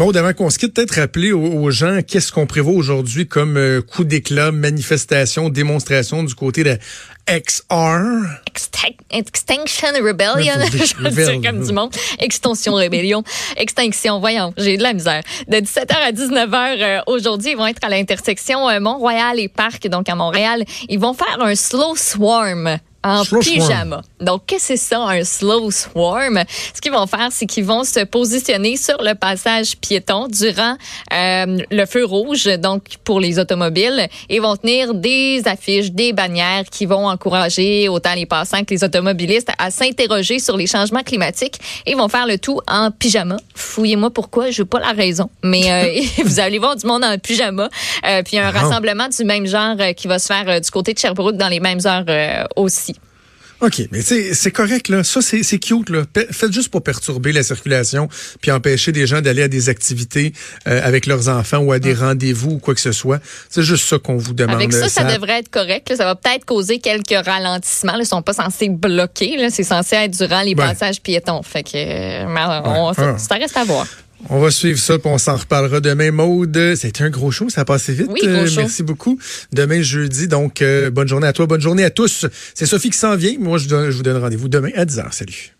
Bon, avant qu'on se quitte, peut-être rappeler aux, gens qu'est-ce qu'on prévoit aujourd'hui comme euh, coup d'éclat, manifestation, démonstration du côté de XR. Extinction Rebellion, je vais dire comme du monde. Extension Rébellion. Extinction, voyons, j'ai de la misère. De 17h à 19h euh, aujourd'hui, ils vont être à l'intersection euh, Mont-Royal et Parc, donc à Montréal. Ils vont faire un slow swarm en pyjama. Donc, qu'est-ce que c'est ça, un slow swarm? Ce qu'ils vont faire, c'est qu'ils vont se positionner sur le passage piéton durant euh, le feu rouge, donc pour les automobiles, et vont tenir des affiches, des bannières qui vont encourager autant les passants que les automobilistes à s'interroger sur les changements climatiques et vont faire le tout en pyjama. Fouillez-moi pourquoi, je n'ai pas la raison, mais euh, vous allez voir du monde en pyjama, euh, puis un ah. rassemblement du même genre qui va se faire du côté de Sherbrooke dans les mêmes heures aussi. OK, mais c'est correct, là. Ça, c'est cute, là. Faites juste pour perturber la circulation puis empêcher des gens d'aller à des activités euh, avec leurs enfants ou à des ah. rendez-vous ou quoi que ce soit. C'est juste ça qu'on vous demande. Avec ça, ça, devrait être correct. Ça va peut-être causer quelques ralentissements. Ils sont pas censés bloquer. C'est censé être durant les passages piétons. Fait que euh, ça, ça reste à voir. On va suivre ça, puis on s'en reparlera demain. Maude, c'était un gros show, ça a passé vite. Oui, gros show. Merci beaucoup. Demain, jeudi, donc euh, bonne journée à toi, bonne journée à tous. C'est Sophie qui s'en vient. Moi, je, je vous donne rendez-vous demain à 10h. Salut.